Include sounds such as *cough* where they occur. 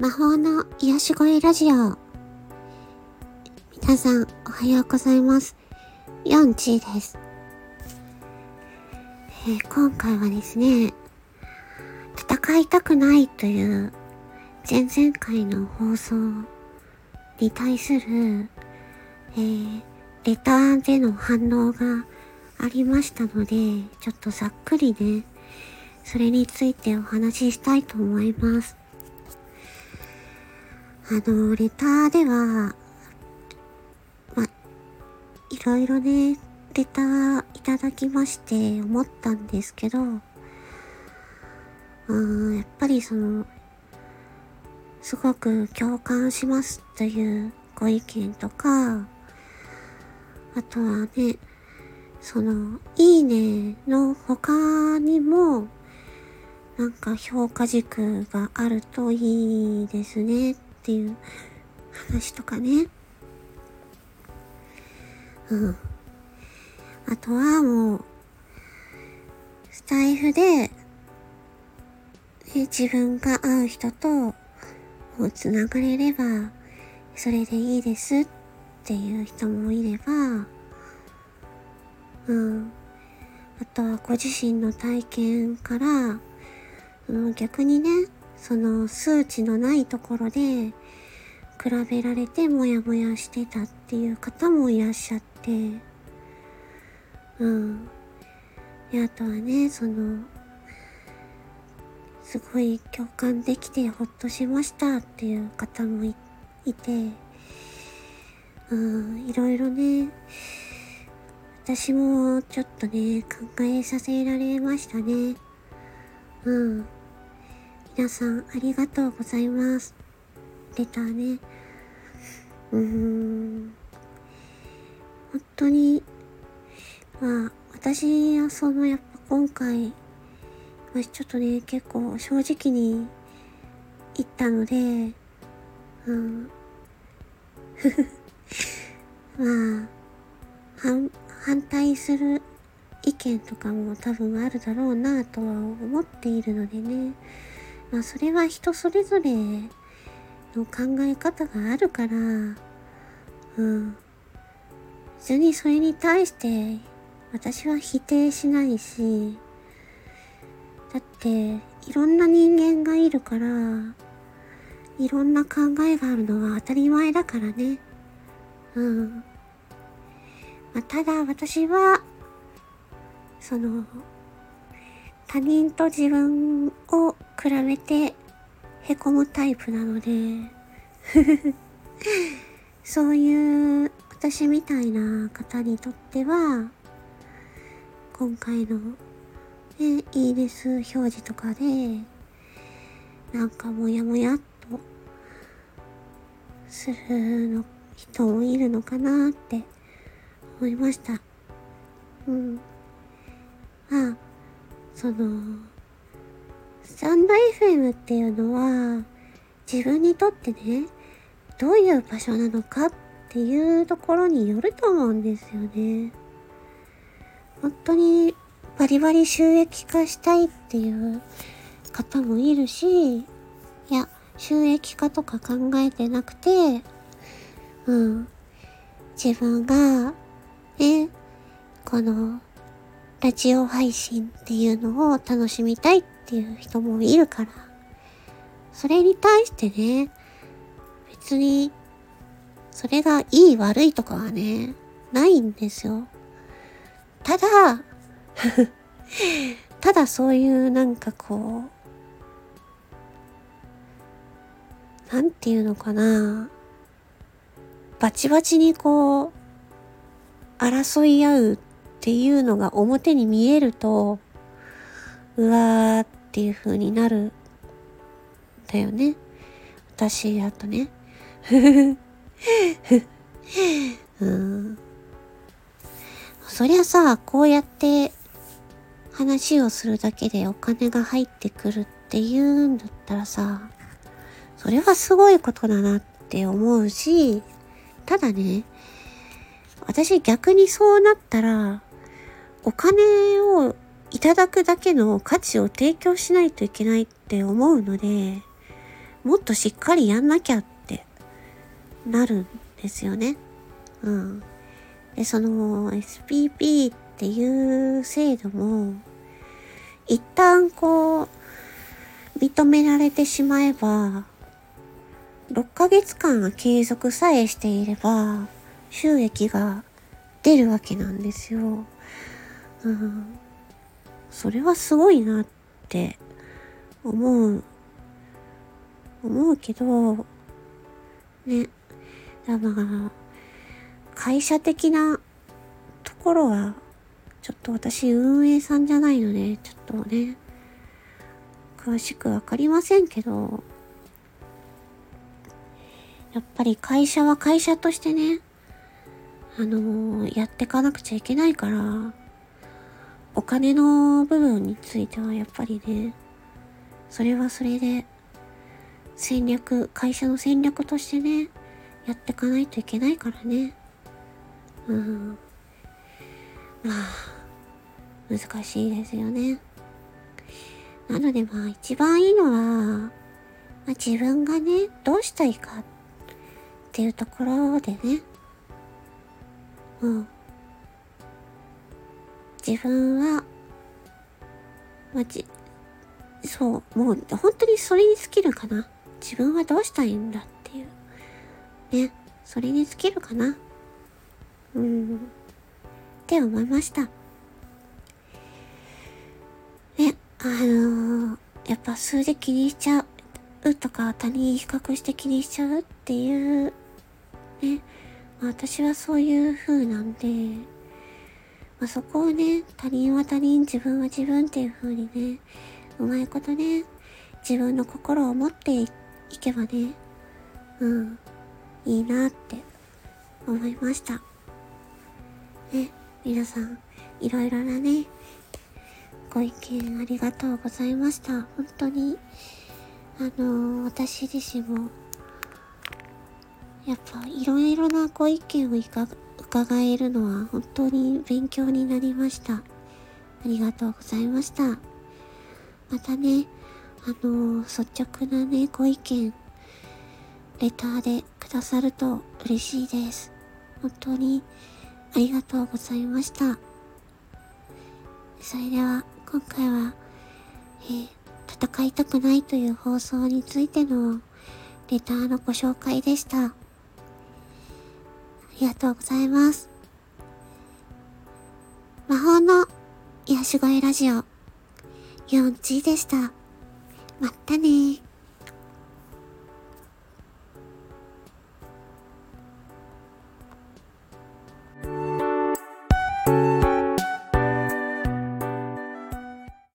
魔法の癒し声ラジオ。皆さん、おはようございます。ヨンチーです。えー、今回はですね、戦いたくないという前々回の放送に対する、えー、レターでの反応がありましたので、ちょっとざっくりね、それについてお話ししたいと思います。あの、レターでは、ま、いろいろね、レターいただきまして思ったんですけど、うん、やっぱりその、すごく共感しますというご意見とか、あとはね、その、いいねの他にも、なんか評価軸があるといいですね。っていう話とかね。うん。あとはもう、スタイフで、自分が会う人と、もう繋がれれば、それでいいですっていう人もいれば、うん。あとはご自身の体験から、逆にね、その数値のないところで比べられてモヤモヤしてたっていう方もいらっしゃって、うん。で、あとはね、その、すごい共感できてほっとしましたっていう方もいて、うん、いろいろね、私もちょっとね、考えさせられましたね。うん。皆さんありがとうございます。レターね。うーん。本当に、まあ、私はそのやっぱ今回、まあ、ちょっとね、結構正直に言ったので、うん。*laughs* まあ、反、反対する意見とかも多分あるだろうなとは思っているのでね。まあそれは人それぞれの考え方があるから、うん。別にそれに対して私は否定しないし、だっていろんな人間がいるから、いろんな考えがあるのは当たり前だからね。うん。まあ、ただ私は、その、他人と自分を比べてへこむタイプなので *laughs* そういう私みたいな方にとっては今回のね、いいです表示とかでなんかモヤモヤっとするの人もいるのかなって思いました。うん。まあその、スタンド FM っていうのは、自分にとってね、どういう場所なのかっていうところによると思うんですよね。本当にバリバリ収益化したいっていう方もいるし、いや、収益化とか考えてなくて、うん、自分が、ね、このラジオ配信っていうのを楽しみたいていう人もいるから、それに対してね、別に、それがいい悪いとかはね、ないんですよ。ただ、*laughs* ただそういうなんかこう、なんていうのかな。バチバチにこう、争い合うっていうのが表に見えると、うわーっっていう風になる。だよね。私、あとね。*laughs* うん。そりゃさ、こうやって話をするだけでお金が入ってくるっていうんだったらさ、それはすごいことだなって思うし、ただね、私逆にそうなったら、お金をいただくだけの価値を提供しないといけないって思うので、もっとしっかりやんなきゃってなるんですよね。うん。で、その SPP っていう制度も、一旦こう、認められてしまえば、6ヶ月間継続さえしていれば、収益が出るわけなんですよ。うん。それはすごいなって思う、思うけど、ね。だから、会社的なところは、ちょっと私運営さんじゃないので、ちょっとね、詳しくわかりませんけど、やっぱり会社は会社としてね、あのー、やってかなくちゃいけないから、お金の部分についてはやっぱりね、それはそれで、戦略、会社の戦略としてね、やっていかないといけないからね。うん。まあ、難しいですよね。なのでまあ一番いいのは、まあ、自分がね、どうしたいかっていうところでね、うん。自分は、ま、じ、そう、もう本当にそれに尽きるかな。自分はどうしたいんだっていう。ね、それに尽きるかな。うん。って思いました。ね、あのー、やっぱ数字気にしちゃうとか他人比較して気にしちゃうっていう、ね、私はそういう風なんで、まあ、そこをね、他人は他人、自分は自分っていう風にね、うまいことね、自分の心を持っていけばね、うん、いいなって思いました。ね、皆さん、いろいろなね、ご意見ありがとうございました。本当に、あのー、私自身も、やっぱいろいろなご意見を伺えるのは本当に勉強になりました。ありがとうございました。またね、あのー、率直なね、ご意見、レターでくださると嬉しいです。本当にありがとうございました。それでは、今回は、えー、戦いたくないという放送についてのレターのご紹介でした。ありがとうございます。魔法の癒し声ラジオ、4G でした。まったね